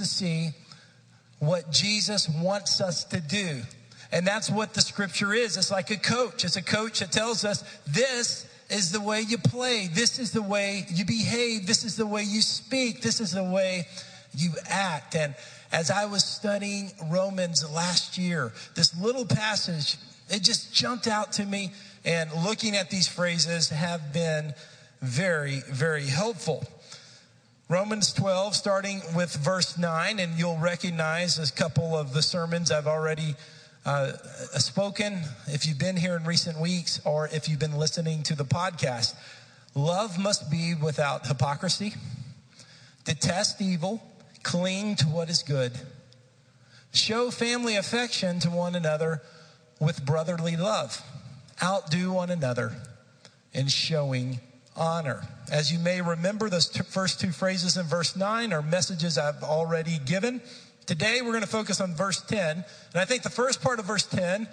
to see what Jesus wants us to do. And that's what the scripture is. It's like a coach. It's a coach that tells us this is the way you play. This is the way you behave. This is the way you speak. This is the way you act. And as I was studying Romans last year, this little passage, it just jumped out to me. And looking at these phrases have been very, very helpful. Romans 12, starting with verse 9, and you'll recognize a couple of the sermons I've already uh, spoken if you've been here in recent weeks or if you've been listening to the podcast. Love must be without hypocrisy, detest evil, cling to what is good, show family affection to one another with brotherly love, outdo one another in showing honor. As you may remember, those first two phrases in verse 9 are messages I've already given. Today we're going to focus on verse 10. And I think the first part of verse 10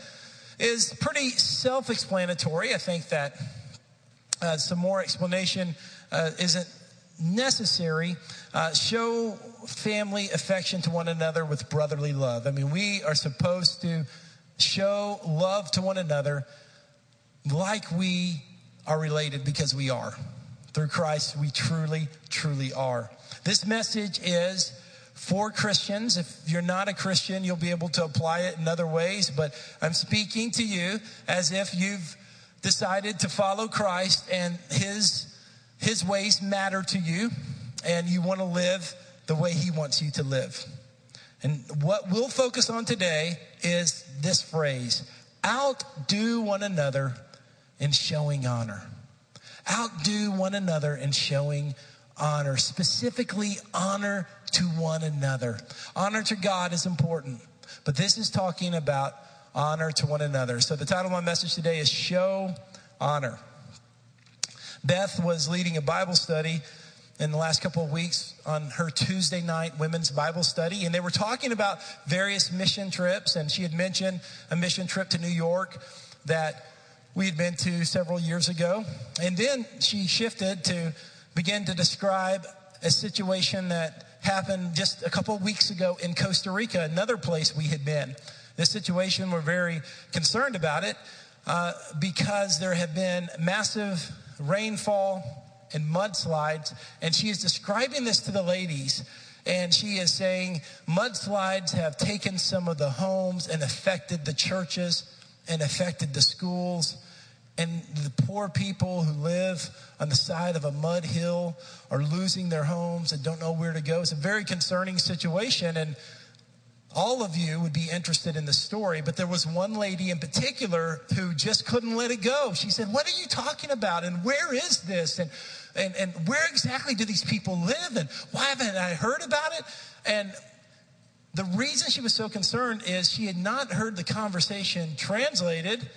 is pretty self explanatory. I think that uh, some more explanation uh, isn't necessary. Uh, show family affection to one another with brotherly love. I mean, we are supposed to show love to one another like we are related because we are. Through Christ, we truly, truly are. This message is for Christians. If you're not a Christian, you'll be able to apply it in other ways, but I'm speaking to you as if you've decided to follow Christ and his his ways matter to you and you want to live the way he wants you to live. And what we'll focus on today is this phrase, outdo one another in showing honor. Outdo one another in showing honor, specifically honor to one another. Honor to God is important, but this is talking about honor to one another. So the title of my message today is Show Honor. Beth was leading a Bible study in the last couple of weeks on her Tuesday night women's Bible study, and they were talking about various mission trips, and she had mentioned a mission trip to New York that we had been to several years ago. And then she shifted to begin to describe a situation that happened just a couple of weeks ago in Costa Rica, another place we had been. This situation, we're very concerned about it uh, because there have been massive rainfall and mudslides. And she is describing this to the ladies. And she is saying mudslides have taken some of the homes and affected the churches and affected the schools and the poor people who live on the side of a mud hill are losing their homes and don't know where to go. It's a very concerning situation. And all of you would be interested in the story, but there was one lady in particular who just couldn't let it go. She said, What are you talking about? And where is this? And, and, and where exactly do these people live? And why haven't I heard about it? And the reason she was so concerned is she had not heard the conversation translated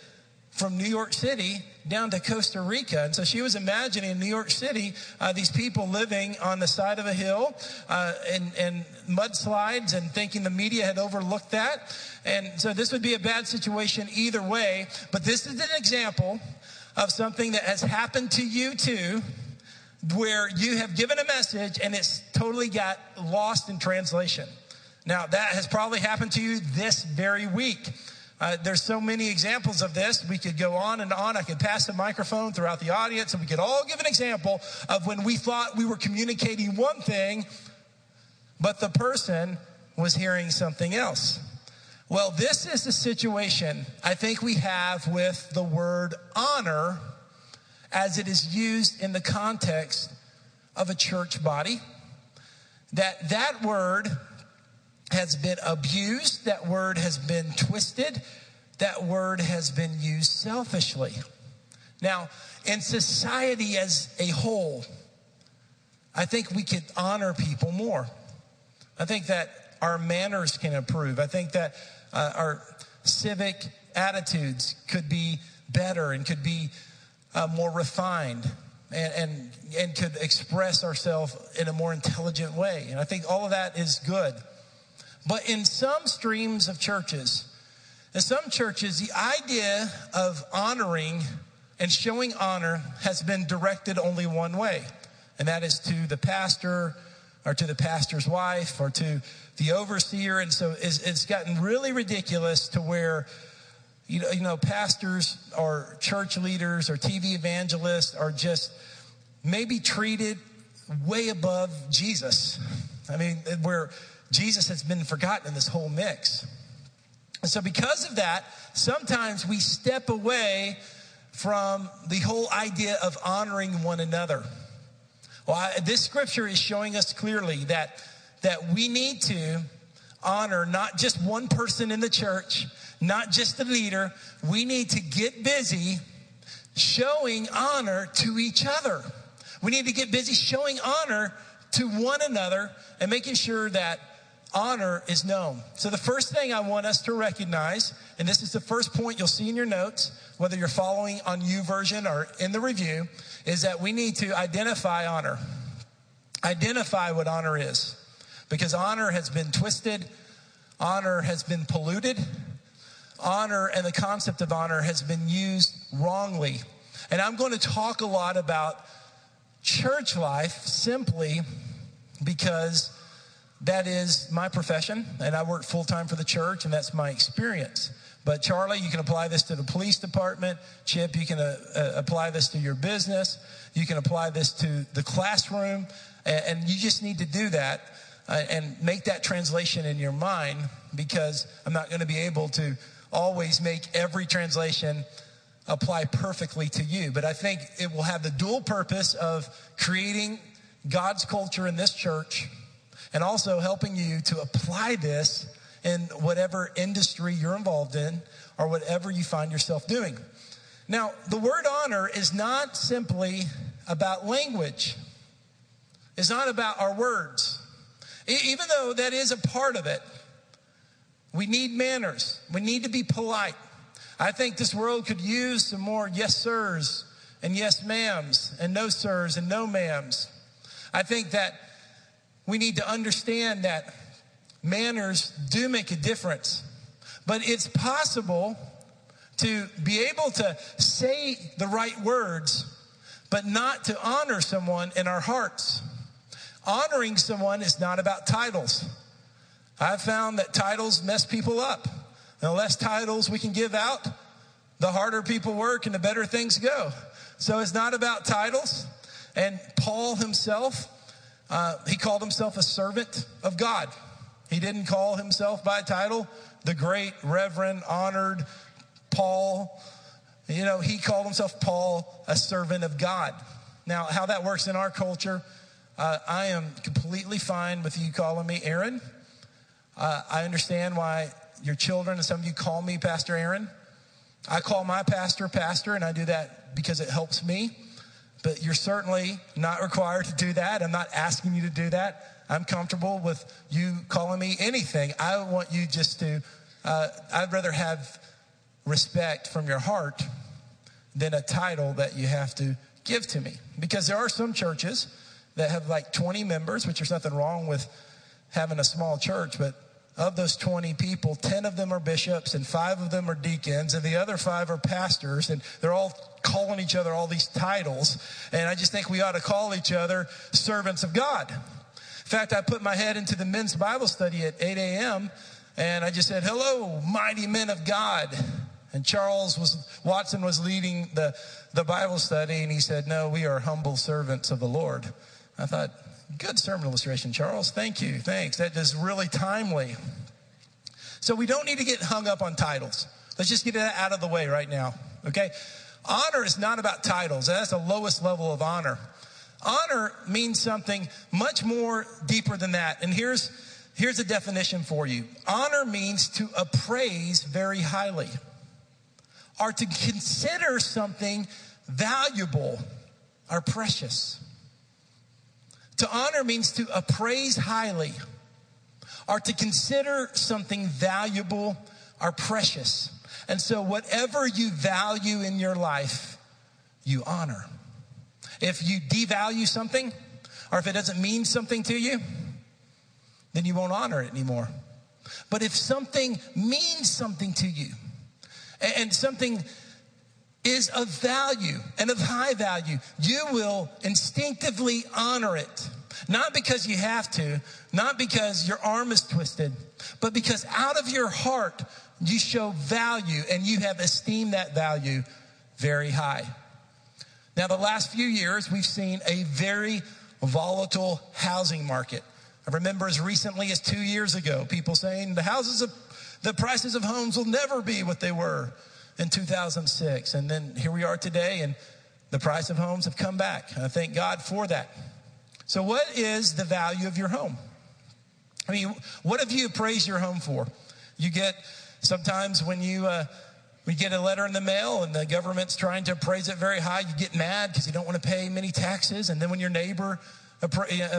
from New York City down to Costa Rica. And so she was imagining in New York City uh, these people living on the side of a hill uh, and, and mudslides and thinking the media had overlooked that. And so this would be a bad situation either way. But this is an example of something that has happened to you too where you have given a message and it's totally got lost in translation. Now, that has probably happened to you this very week. Uh, there's so many examples of this. We could go on and on. I could pass the microphone throughout the audience and we could all give an example of when we thought we were communicating one thing, but the person was hearing something else. Well, this is the situation I think we have with the word honor as it is used in the context of a church body. That that word has been abused, that word has been twisted, that word has been used selfishly. Now, in society as a whole, I think we could honor people more. I think that our manners can improve. I think that uh, our civic attitudes could be better and could be uh, more refined and, and, and could express ourselves in a more intelligent way. And I think all of that is good. But in some streams of churches, in some churches, the idea of honoring and showing honor has been directed only one way, and that is to the pastor or to the pastor's wife or to the overseer. And so it's, it's gotten really ridiculous to where, you know, you know, pastors or church leaders or TV evangelists are just maybe treated way above Jesus. I mean, where Jesus has been forgotten in this whole mix. And so, because of that, sometimes we step away from the whole idea of honoring one another. Well, I, this scripture is showing us clearly that, that we need to honor not just one person in the church, not just the leader. We need to get busy showing honor to each other. We need to get busy showing honor to one another and making sure that honor is known. So, the first thing I want us to recognize, and this is the first point you'll see in your notes, whether you're following on YouVersion or in the review, is that we need to identify honor. Identify what honor is. Because honor has been twisted, honor has been polluted, honor and the concept of honor has been used wrongly. And I'm going to talk a lot about church life simply because that is my profession, and I work full time for the church, and that's my experience. But Charlie, you can apply this to the police department. Chip, you can uh, uh, apply this to your business. You can apply this to the classroom, and, and you just need to do that uh, and make that translation in your mind because I'm not going to be able to always make every translation apply perfectly to you. But I think it will have the dual purpose of creating God's culture in this church and also helping you to apply this in whatever industry you're involved in or whatever you find yourself doing. Now, the word honor is not simply about language. It's not about our words. Even though that is a part of it, we need manners. We need to be polite. I think this world could use some more yes sirs and yes ma'ams and no sirs and no ma'ams. I think that we need to understand that manners do make a difference. But it's possible to be able to say the right words, but not to honor someone in our hearts. Honoring someone is not about titles. I've found that titles mess people up. The less titles we can give out, the harder people work and the better things go. So it's not about titles. And Paul himself, uh, he called himself a servant of God. He didn't call himself by title, the great, reverend, honored Paul. You know, he called himself Paul, a servant of God. Now, how that works in our culture, uh, I am completely fine with you calling me Aaron. Uh, I understand why your children and some of you call me Pastor Aaron. I call my pastor pastor, and I do that because it helps me. But you're certainly not required to do that. I'm not asking you to do that. I'm comfortable with you calling me anything. I want you just to, uh, I'd rather have respect from your heart than a title that you have to give to me. Because there are some churches that have like 20 members, which there's nothing wrong with having a small church, but of those 20 people, 10 of them are bishops and five of them are deacons and the other five are pastors and they're all calling each other all these titles. And I just think we ought to call each other servants of God. In fact, I put my head into the men's Bible study at 8 a.m. and I just said, hello, mighty men of God. And Charles was, Watson was leading the, the Bible study and he said, no, we are humble servants of the Lord. I thought, Good sermon illustration, Charles. Thank you. Thanks. That is really timely. So we don't need to get hung up on titles. Let's just get that out of the way right now. Okay? Honor is not about titles. That's the lowest level of honor. Honor means something much more deeper than that. And here's, here's a definition for you. Honor means to appraise very highly or to consider something valuable or precious. To honor means to appraise highly or to consider something valuable or precious. And so, whatever you value in your life, you honor. If you devalue something, or if it doesn't mean something to you, then you won't honor it anymore. But if something means something to you, and something is of value and of high value, you will instinctively honor it. Not because you have to, not because your arm is twisted, but because out of your heart, you show value and you have esteemed that value very high. Now, the last few years, we've seen a very volatile housing market. I remember as recently as two years ago, people saying the houses of, the prices of homes will never be what they were in 2006. And then here we are today, and the price of homes have come back. I thank God for that. So, what is the value of your home? I mean, what have you appraised your home for? You get sometimes when you uh, we get a letter in the mail and the government's trying to appraise it very high, you get mad because you don't want to pay many taxes. And then when your neighbor uh,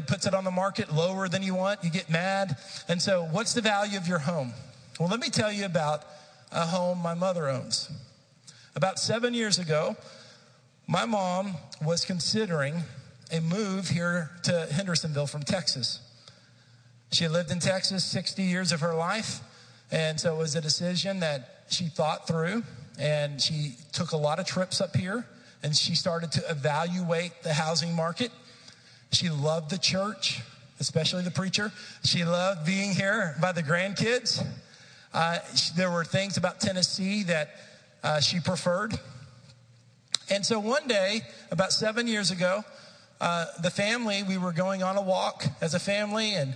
puts it on the market lower than you want, you get mad. And so, what's the value of your home? Well, let me tell you about a home my mother owns. About seven years ago, my mom was considering a move here to Hendersonville from Texas. She lived in Texas 60 years of her life, and so it was a decision that she thought through, and she took a lot of trips up here, and she started to evaluate the housing market. She loved the church, especially the preacher. She loved being here by the grandkids. Uh, there were things about Tennessee that uh, she preferred. And so one day, about seven years ago, uh, the family, we were going on a walk as a family, and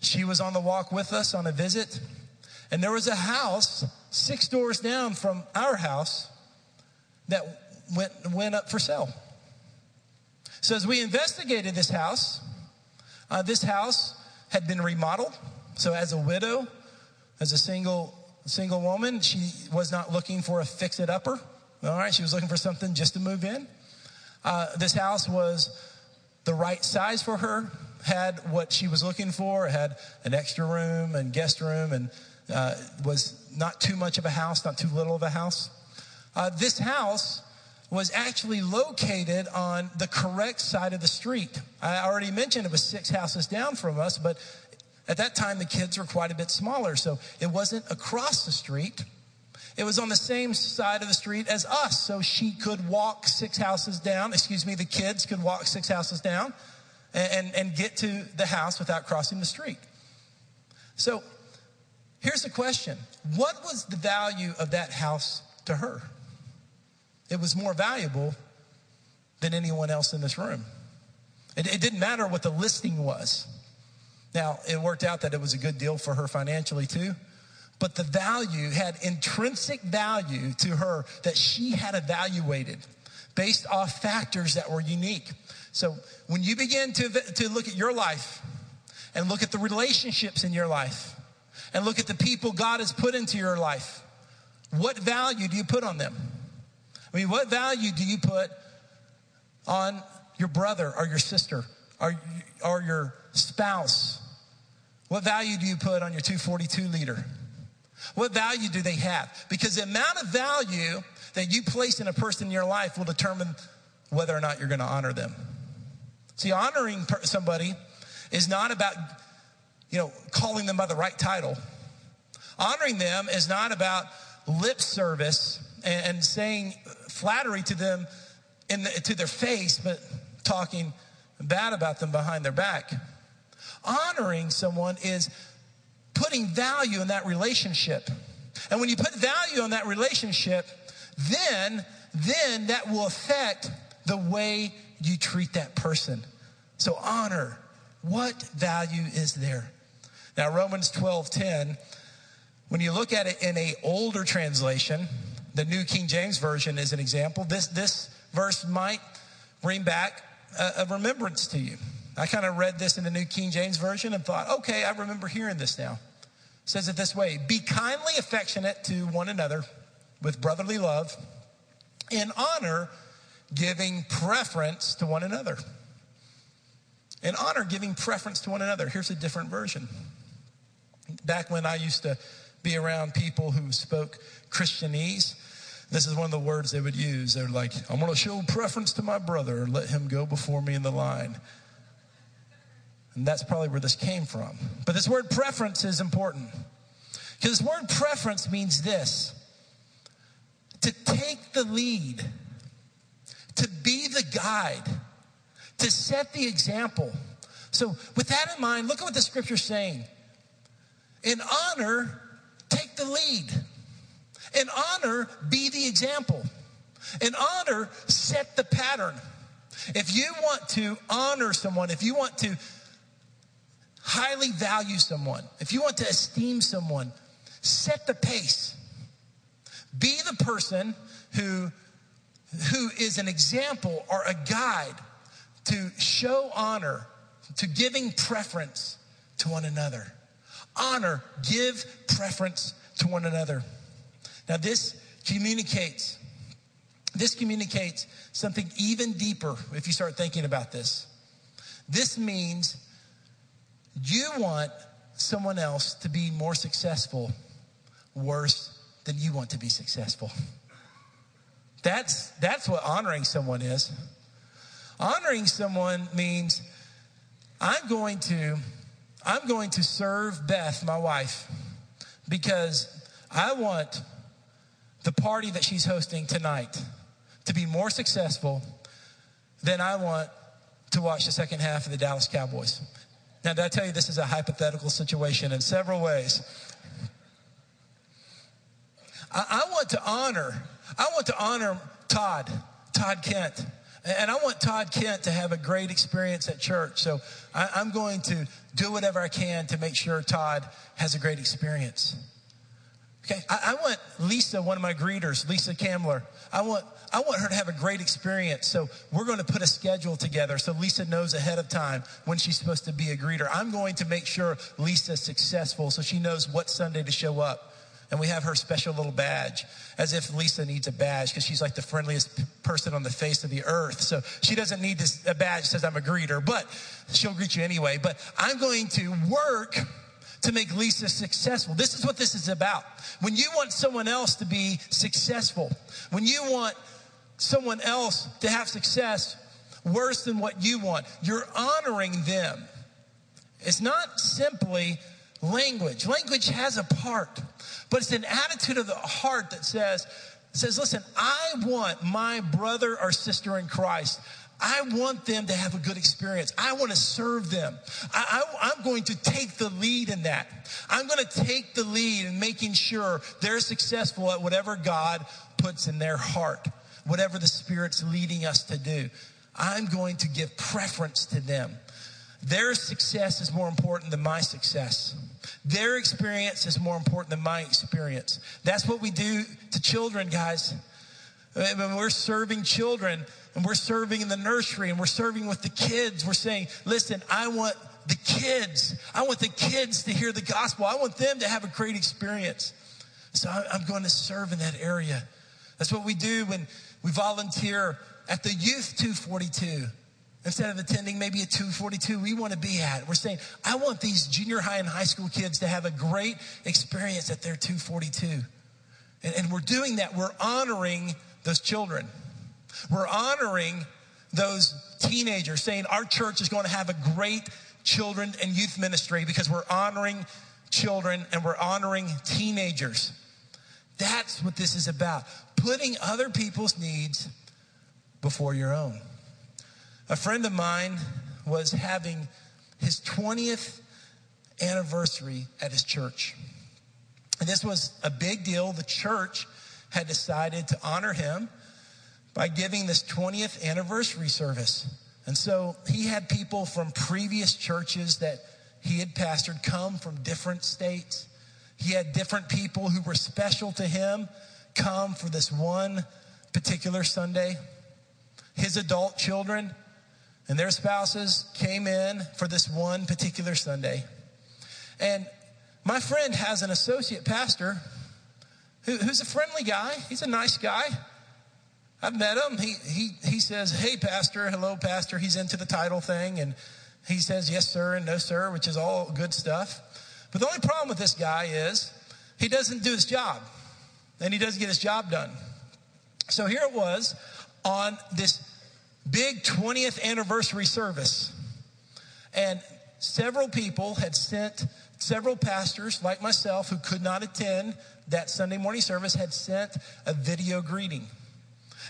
she was on the walk with us on a visit. And there was a house six doors down from our house that went, went up for sale. So as we investigated this house, uh, this house had been remodeled. So as a widow, as a single single woman, she was not looking for a fix it upper. All right, she was looking for something just to move in. Uh, this house was the right size for her, had what she was looking for, had an extra room and guest room, and uh, was not too much of a house, not too little of a house. Uh, this house was actually located on the correct side of the street. I already mentioned it was six houses down from us, but at that time the kids were quite a bit smaller, so it wasn't across the street. It was on the same side of the street as us, so she could walk six houses down. Excuse me, the kids could walk six houses down and, and, and get to the house without crossing the street. So here's the question What was the value of that house to her? It was more valuable than anyone else in this room. It, it didn't matter what the listing was. Now, it worked out that it was a good deal for her financially too, but the value had intrinsic value to her that she had evaluated based off factors that were unique. So when you begin to, to look at your life and look at the relationships in your life and look at the people God has put into your life, what value do you put on them? I mean, what value do you put on your brother or your sister or, or your spouse? What value do you put on your 242 liter? What value do they have? Because the amount of value that you place in a person in your life will determine whether or not you're going to honor them. See, honoring somebody is not about, you know, calling them by the right title. Honoring them is not about lip service and, saying flattery to them in the, to their face, but talking bad about them behind their back. Honoring someone is putting value in that relationship. And when you put value on that relationship, then, then that will affect the way you treat that person. So honor. What value is there? Now, Romans 12 10, when you look at it in a older translation, the New King James Version is an example. This, this verse might bring back a, a remembrance to you. I kind of read this in the New King James Version and thought, okay, I remember hearing this now. It says it this way Be kindly affectionate to one another with brotherly love, in honor, giving preference to one another. In honor, giving preference to one another. Here's a different version. Back when I used to be around people who spoke Christianese, this is one of the words they would use. They're like, I'm going to show preference to my brother, let him go before me in the line. And that's probably where this came from. But this word preference is important. Because this word preference means this to take the lead, to be the guide, to set the example. So, with that in mind, look at what the scripture's saying. In honor, take the lead. In honor, be the example. In honor, set the pattern. If you want to honor someone, if you want to highly value someone, if you want to esteem someone, set the pace. Be the person who, who is an example or a guide to show honor, to giving preference to one another. Honor, give preference to one another. Now, this communicates, this communicates something even deeper if you start thinking about this. This means you want someone else to be more successful worse than you want to be successful. That's, that's what honoring someone is. Honoring someone means I'm going to I'm going to serve Beth, my wife, because I want the party that she's hosting tonight to be more successful than I want to watch the second half of the Dallas Cowboys. Now, did I tell you this is a hypothetical situation in several ways? I, I want to honor, I want to honor Todd, Todd Kent. And I want Todd Kent to have a great experience at church. So I, I'm going to do whatever I can to make sure Todd has a great experience. Okay, I, I, want Lisa, one of my greeters, Lisa Kamler. I want I want her to have a great experience. So we're going to put a schedule together so Lisa knows ahead of time when she's supposed to be a greeter. I'm going to make sure Lisa's successful so she knows what Sunday to show up. And we have her special little badge, as if Lisa needs a badge because she's like the friendliest person on the face of the earth. So she doesn't need this, a badge says I'm a greeter, but she'll greet you anyway. But I'm going to work to make Lisa successful. This is what this is about. When you want someone else to be successful, when you want someone else to have success worse than what you want, you're honoring them. It's not simply language. Language has a part, but it's an attitude of the heart that says, says, listen, I want my brother or sister in Christ I want them to have a good experience. I want to serve them. I, am going to take the lead in that. I'm going to take the lead in making sure they're successful at whatever God puts in their heart, whatever the Spirit's leading us to do. I'm going to give preference to them. Their success is more important than my success. Their experience is more important than my experience. That's what we do to children, guys. When we're serving children, and we're serving in the nursery and we're serving with the kids. We're saying, listen, I want the kids. I want the kids to hear the gospel. I want them to have a great experience. So I'm going to serve in that area. That's what we do when we volunteer at the Youth 242. Instead of attending maybe a 242 we want to be at, we're saying, I want these junior high and high school kids to have a great experience at their 242. And, and we're doing that. We're honoring those children. We're honoring those teenagers, saying our church is going to have a great children and youth ministry because we're honoring children and we're honoring teenagers. That's what this is about putting other people's needs before your own. A friend of mine was having his 20th anniversary at his church. And this was a big deal. The church had decided to honor him by giving this 20th anniversary service. And so he had people from previous churches that he had pastored come from different states. He had different people who were special to him come for this one particular Sunday. His adult children and their spouses came in for this one particular Sunday. And my friend has an associate pastor who, who's a friendly guy. He's a nice guy. I've met him. He, he, he says, Hey, Pastor, hello, Pastor. He's into the title thing. And he says, Yes, sir, and no, sir, which is all good stuff. But the only problem with this guy is he doesn't do his job and he doesn't get his job done. So here it was on this big 20th anniversary service. And several people had sent, several pastors like myself who could not attend that Sunday morning service had sent a video greeting.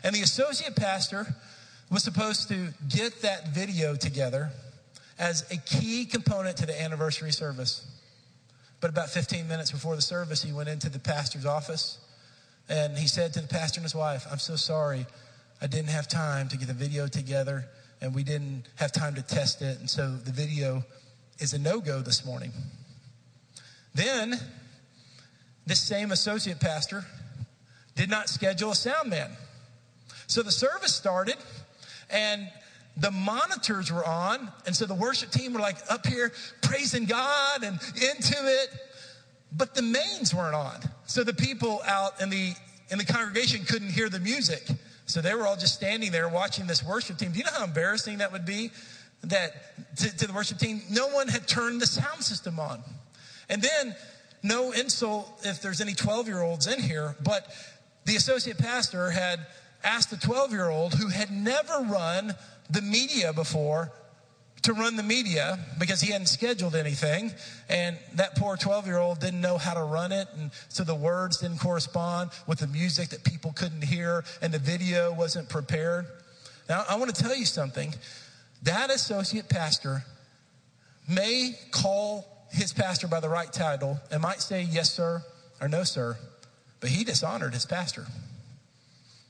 And the associate pastor was supposed to get that video together as a key component to the anniversary service. But about 15 minutes before the service, he went into the pastor's office and he said to the pastor and his wife, I'm so sorry. I didn't have time to get the video together and we didn't have time to test it. And so the video is a no go this morning. Then, this same associate pastor did not schedule a sound man. So the service started and the monitors were on. And so the worship team were like up here praising God and into it. But the mains weren't on. So the people out in the, in the congregation couldn't hear the music. So they were all just standing there watching this worship team. Do you know how embarrassing that would be? That to, to the worship team, no one had turned the sound system on. And then, no insult if there's any 12 year olds in here, but the associate pastor had asked the 12 year old who had never run the media before to run the media because he hadn't scheduled anything. And that poor 12 year old didn't know how to run it. And so the words didn't correspond with the music that people couldn't hear, and the video wasn't prepared. Now, I want to tell you something. That associate pastor may call his pastor by the right title and might say yes, sir, or no, sir, but he dishonored his pastor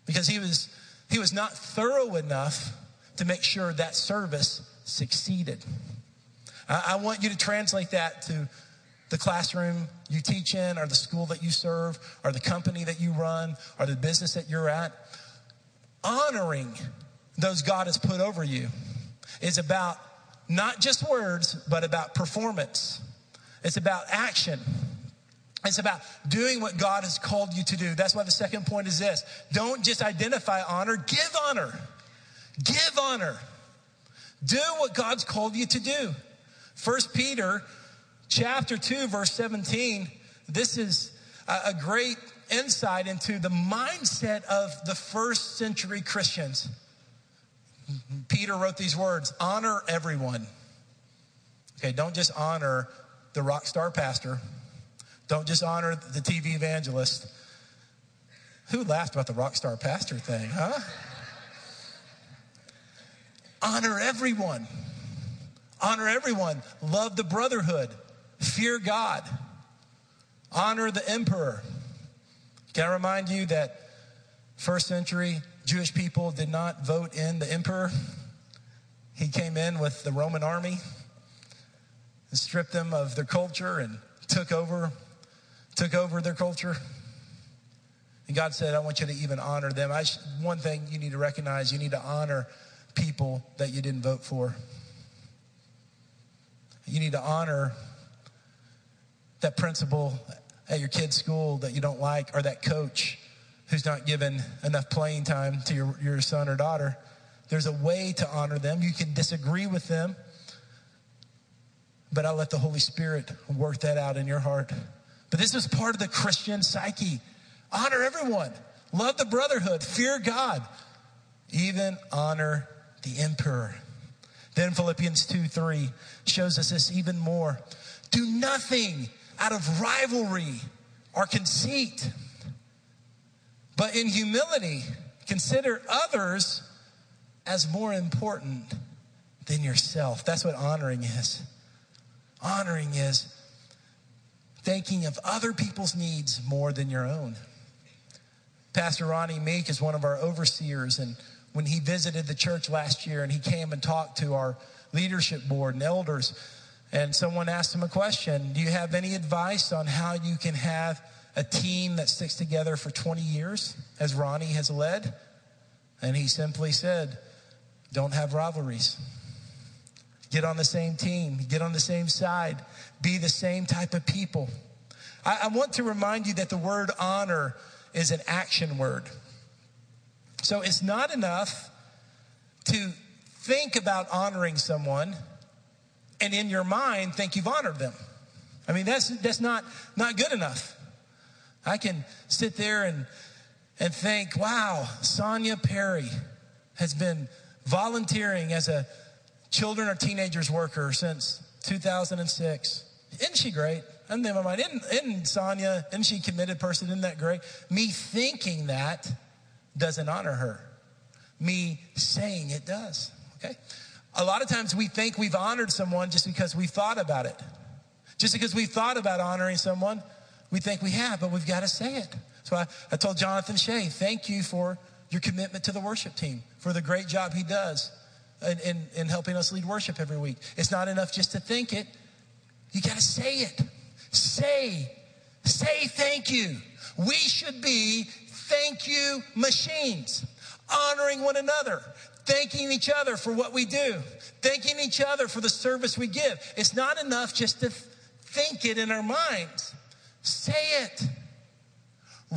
because he was, he was not thorough enough to make sure that service succeeded. I, I want you to translate that to the classroom you teach in, or the school that you serve, or the company that you run, or the business that you're at. Honoring those God has put over you is about not just words, but about performance. It's about action. It's about doing what God has called you to do. That's why the second point is this don't just identify honor, give honor. Give honor. Do what God's called you to do. First Peter chapter 2 verse 17 this is a great insight into the mindset of the first century Christians. Peter wrote these words, honor everyone. Okay, don't just honor the rock star pastor. Don't just honor the TV evangelist. Who laughed about the rock star pastor thing, huh? Honor everyone. Honor everyone. Love the brotherhood. Fear God. Honor the emperor. Can I remind you that first century Jewish people did not vote in the emperor? He came in with the Roman army and stripped them of their culture and took over took over their culture. And God said, I want you to even honor them. I, one thing you need to recognize you need to honor people that you didn't vote for. You need to honor that principal at your kid's school that you don't like, or that coach who's not given enough playing time to your, your son or daughter. There's a way to honor them. You can disagree with them, but I'll let the Holy Spirit work that out in your heart. But this is part of the Christian psyche. Honor everyone, love the brotherhood, fear God, even honor the emperor. Then Philippians 2 3 shows us this even more. Do nothing out of rivalry or conceit, but in humility, consider others as more important than yourself. That's what honoring is. Honoring is thinking of other people's needs more than your own. Pastor Ronnie Meek is one of our overseers, and when he visited the church last year and he came and talked to our leadership board and elders, and someone asked him a question Do you have any advice on how you can have a team that sticks together for 20 years, as Ronnie has led? And he simply said, Don't have rivalries. Get on the same team, get on the same side, be the same type of people. I, I want to remind you that the word honor is an action word. So it's not enough to think about honoring someone and in your mind think you've honored them. I mean, that's, that's not, not good enough. I can sit there and, and think, wow, Sonia Perry has been volunteering as a children or teenagers worker since 2006. Isn't she great? I'm in my mind. Isn't, isn't Sonia, isn't she a committed person? Isn't that great? Me thinking that doesn't honor her. Me saying it does. Okay? A lot of times we think we've honored someone just because we thought about it. Just because we thought about honoring someone, we think we have, but we've got to say it. So I, I told Jonathan Shea, thank you for your commitment to the worship team, for the great job he does in, in, in helping us lead worship every week. It's not enough just to think it, you got to say it. Say, say thank you. We should be thank you machines, honoring one another, thanking each other for what we do, thanking each other for the service we give. It's not enough just to think it in our minds. Say it.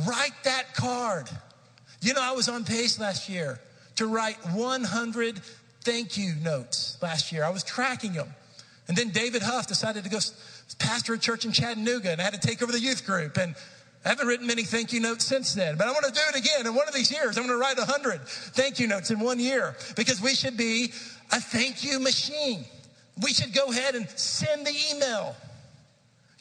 Write that card. You know, I was on pace last year to write 100 thank you notes last year. I was tracking them. And then David Huff decided to go pastor a church in Chattanooga and I had to take over the youth group. And I haven't written many thank you notes since then, but I want to do it again. In one of these years, I'm going to write 100 thank you notes in one year because we should be a thank you machine. We should go ahead and send the email.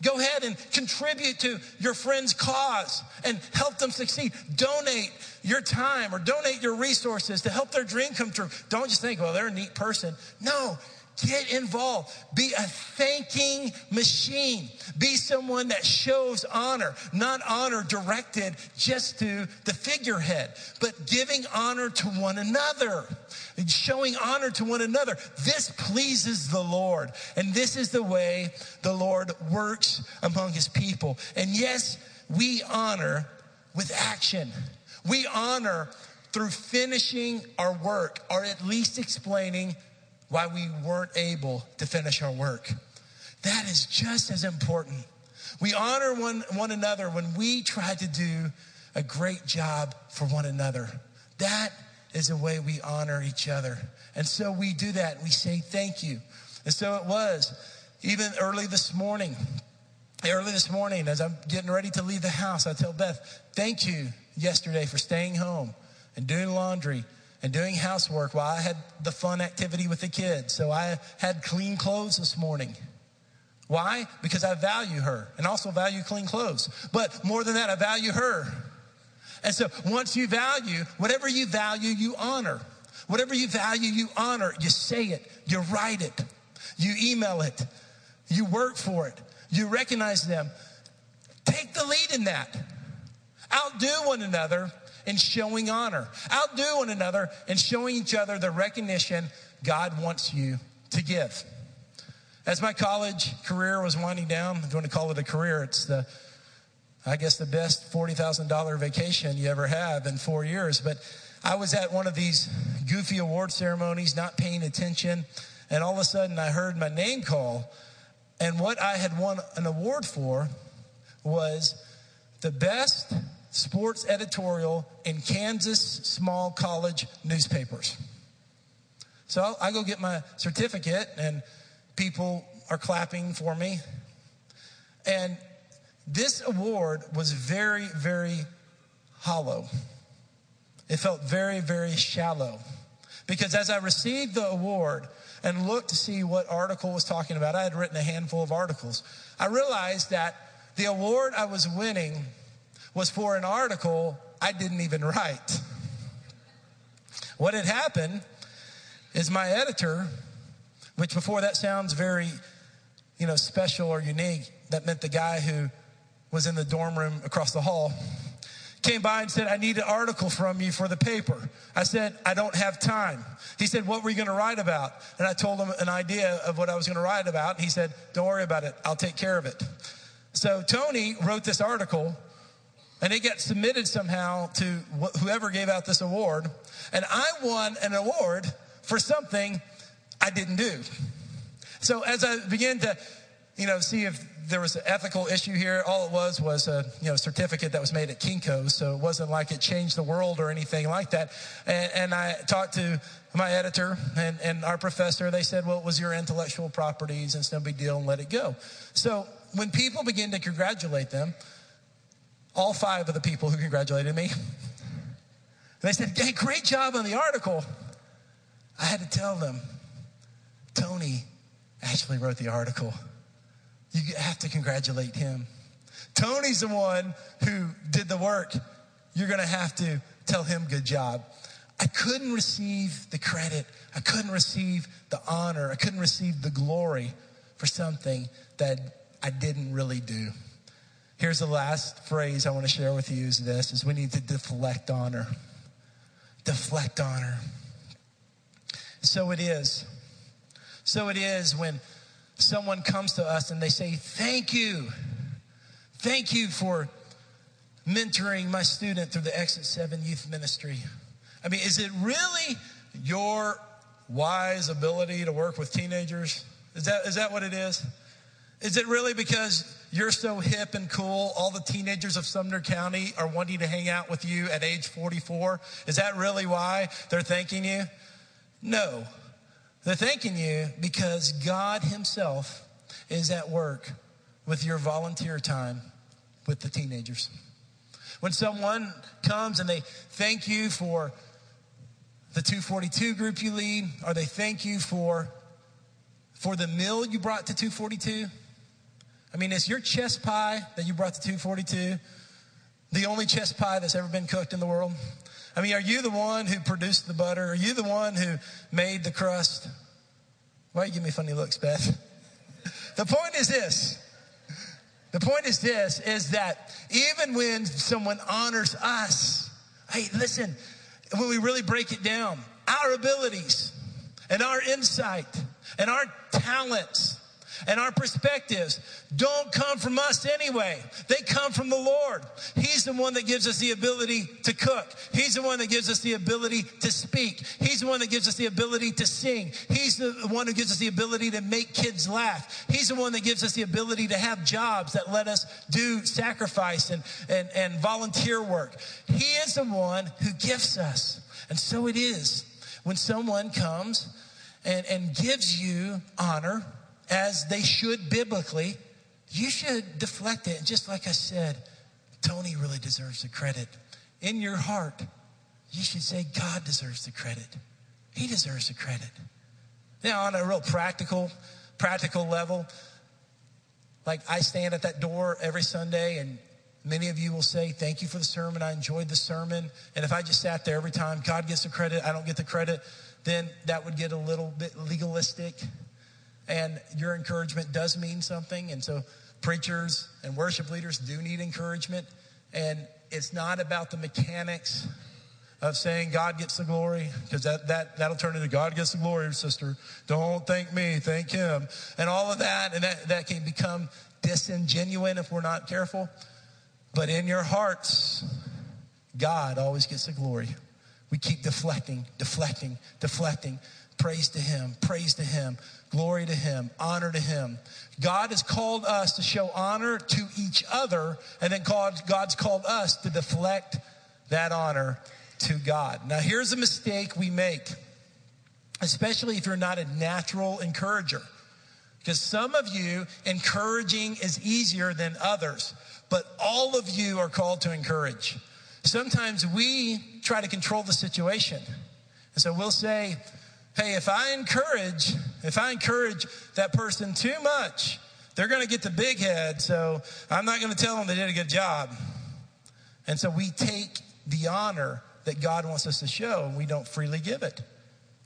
Go ahead and contribute to your friend's cause and help them succeed. Donate your time or donate your resources to help their dream come true. Don't just think, well, they're a neat person. No, Get involved. Be a thanking machine. Be someone that shows honor, not honor directed just to the figurehead, but giving honor to one another, showing honor to one another. This pleases the Lord. And this is the way the Lord works among his people. And yes, we honor with action. We honor through finishing our work or at least explaining why we weren't able to finish our work. That is just as important. We honor one, one another when we try to do a great job for one another. That is a way we honor each other. And so we do that. We say thank you. And so it was, even early this morning, early this morning, as I'm getting ready to leave the house, I tell Beth, thank you yesterday for staying home and doing laundry and doing housework while I had the fun activity with the kids. So I had clean clothes this morning. Why? Because I value her and also value clean clothes. But more than that, I value her. And so once you value, whatever you value, you honor. Whatever you value, you honor. You say it, you write it, you email it, you work for it, you recognize them. Take the lead in that. Outdo one another in showing honor. Outdo one another in showing each other the recognition God wants you to give. As my college career was winding down, I'm going to call it a career. It's the, I guess, the best $40,000 vacation you ever have in four years. But I was at one of these goofy award ceremonies, not paying attention, and all of a sudden I heard my name call. And what I had won an award for was the best sports editorial in Kansas small college newspapers. So I go get my certificate, and people are clapping for me. And this award was very, very hollow. It felt very, very shallow. Because as I received the award and looked to see what article was talking about, I had written a handful of articles. I realized that the award I was winning was for an article I didn't even write. What had happened is my editor, which before that sounds very, you know, special or unique, that meant the guy who was in the dorm room across the hall, came by and said, I need an article from you for the paper. I said, I don't have time. He said, What were you going to write about? And I told him an idea of what I was going to write about. He said, Don't worry about it. I'll take care of it. So Tony wrote this article and it got submitted somehow to wh- whoever gave out this award. And I won an award for something I didn't do. So as I began to, you know, see if there was an ethical issue here, all it was was a, you know, certificate that was made at Kinko's. So it wasn't like it changed the world or anything like that. And, and I talked to my editor and, and our professor. They said, well, it was your intellectual properties and it's no big deal and let it go. So when people begin to congratulate them, all five of the people who congratulated me. They said, hey, great job on the article. I had to tell them, Tony actually wrote the article. You have to congratulate him. Tony's the one who did the work. You're going to have to tell him good job. I couldn't receive the credit. I couldn't receive the honor. I couldn't receive the glory for something that I didn't really do. Here's the last phrase I want to share with you is this is we need to deflect honor. Deflect honor. So it is. So it is when someone comes to us and they say, Thank you. Thank you for mentoring my student through the Exit 7 youth ministry. I mean, is it really your wise ability to work with teenagers? Is that, is that what it is? Is it really because you're so hip and cool, all the teenagers of Sumner County are wanting to hang out with you at age 44? Is that really why they're thanking you? No. They're thanking you because God Himself is at work with your volunteer time with the teenagers. When someone comes and they thank you for the 242 group you lead, or they thank you for, for the meal you brought to 242, I mean, is your chess pie that you brought to 242 the only chess pie that's ever been cooked in the world? I mean, are you the one who produced the butter? Are you the one who made the crust? Why you give me funny looks, Beth? the point is this. The point is this is that even when someone honors us, hey, listen, when we really break it down, our abilities and our insight and our talents and our perspectives don't come from us anyway. They come from the Lord. He's the one that gives us the ability to cook. He's the one that gives us the ability to speak. He's the one that gives us the ability to sing. He's the one who gives us the ability to make kids laugh. He's the one that gives us the ability to have jobs that let us do sacrifice and, and, and volunteer work. He is the one who gifts us. And so it is when someone comes and, and gives you honor as they should biblically, you should deflect it. And just like I said, Tony really deserves the credit. In your heart, you should say, God deserves the credit. He deserves the credit. Now, on a real practical, practical level, like I stand at that door every Sunday and many of you will say, Thank you for the sermon. I enjoyed the sermon. And if I just sat there every time, God gets the credit, I don't get the credit, then that would get a little bit legalistic and your encouragement does mean something. And so preachers and worship leaders do need encouragement. And it's not about the mechanics of saying God gets the glory, because that, that, that'll turn into God gets the glory, sister. Don't thank me, thank him. And all of that, and that, that can become disingenuous if we're not careful. But in your hearts, God always gets the glory. We keep deflecting, deflecting, deflecting. Praise to him, praise to him. Glory to Him, honor to Him. God has called us to show honor to each other, and then God's called us to deflect that honor to God. Now, here's a mistake we make, especially if you're not a natural encourager. Because some of you, encouraging is easier than others, but all of you are called to encourage. Sometimes we try to control the situation. And so we'll say, hey, if I encourage, if I encourage that person too much, they're going to get the big head. So I'm not going to tell them they did a good job. And so we take the honor that God wants us to show and we don't freely give it.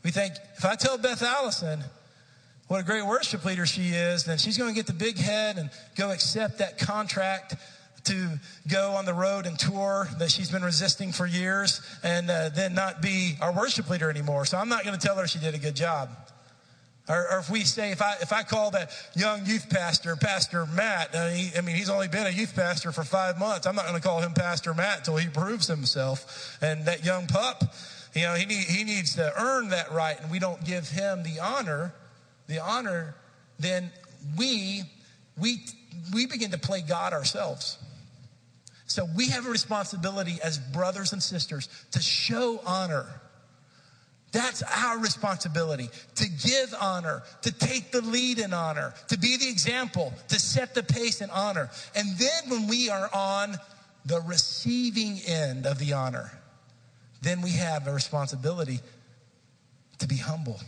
We think, if I tell Beth Allison what a great worship leader she is, then she's going to get the big head and go accept that contract to go on the road and tour that she's been resisting for years and uh, then not be our worship leader anymore. So I'm not going to tell her she did a good job. Or, or, if we say, if I, if I call that young youth pastor, Pastor Matt, uh, he, I mean, he's only been a youth pastor for five months. I'm not going to call him Pastor Matt until he proves himself. And that young pup, you know, he, need, he needs to earn that right, and we don't give him the honor, the honor, then we, we, we begin to play God ourselves. So we have a responsibility as brothers and sisters to show honor. That's our responsibility to give honor, to take the lead in honor, to be the example, to set the pace in honor. And then when we are on the receiving end of the honor, then we have a responsibility to be humble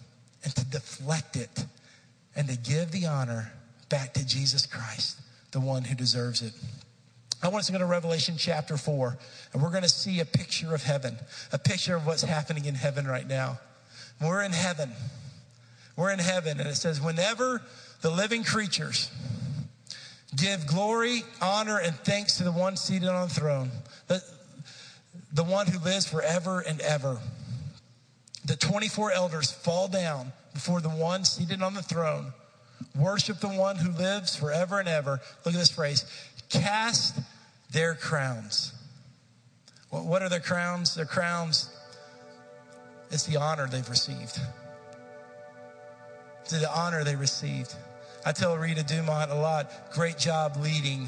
and to deflect it and to give the honor back to Jesus Christ, the one who deserves it. I want us to go to Revelation chapter 4, and we're going to see a picture of heaven, a picture of what's happening in heaven right now. We're in heaven. We're in heaven, and it says, whenever the living creatures give glory, honor, and thanks to the one seated on the throne, the, the one who lives forever and ever. The 24 elders fall down before the one seated on the throne, worship the one who lives forever and ever. Look at this phrase cast their crowns. What are their crowns? Their crowns, it's the honor they've received. It's the honor they received. I tell Rita Dumont a lot, great job leading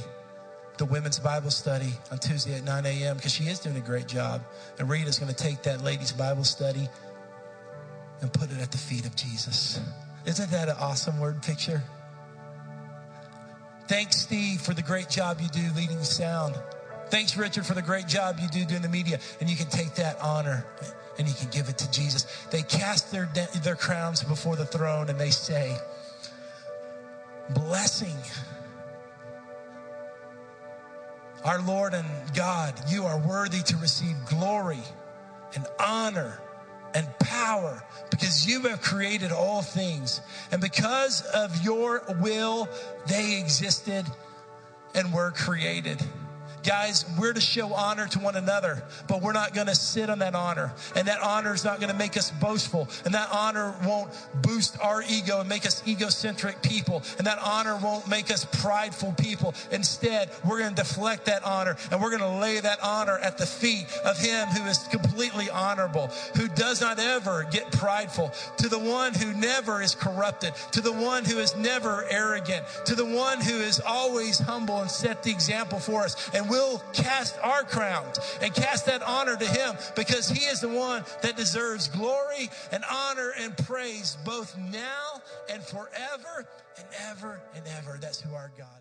the women's Bible study on Tuesday at 9 a.m. because she is doing a great job. And Rita's going to take that ladies' Bible study and put it at the feet of Jesus. Isn't that an awesome word picture? Thanks, Steve, for the great job you do leading sound. Thanks, Richard, for the great job you do doing the media. And you can take that honor and you can give it to Jesus. They cast their, their crowns before the throne and they say, Blessing. Our Lord and God, you are worthy to receive glory and honor and power because you have created all things. And because of your will, they existed and were created. Guys, we're to show honor to one another, but we're not going to sit on that honor. And that honor is not going to make us boastful. And that honor won't boost our ego and make us egocentric people. And that honor won't make us prideful people. Instead, we're going to deflect that honor and we're going to lay that honor at the feet of Him who is completely honorable, who does not ever get prideful, to the one who never is corrupted, to the one who is never arrogant, to the one who is always humble and set the example for us. And we'll cast our crown and cast that honor to him because he is the one that deserves glory and honor and praise both now and forever and ever and ever. That's who our God.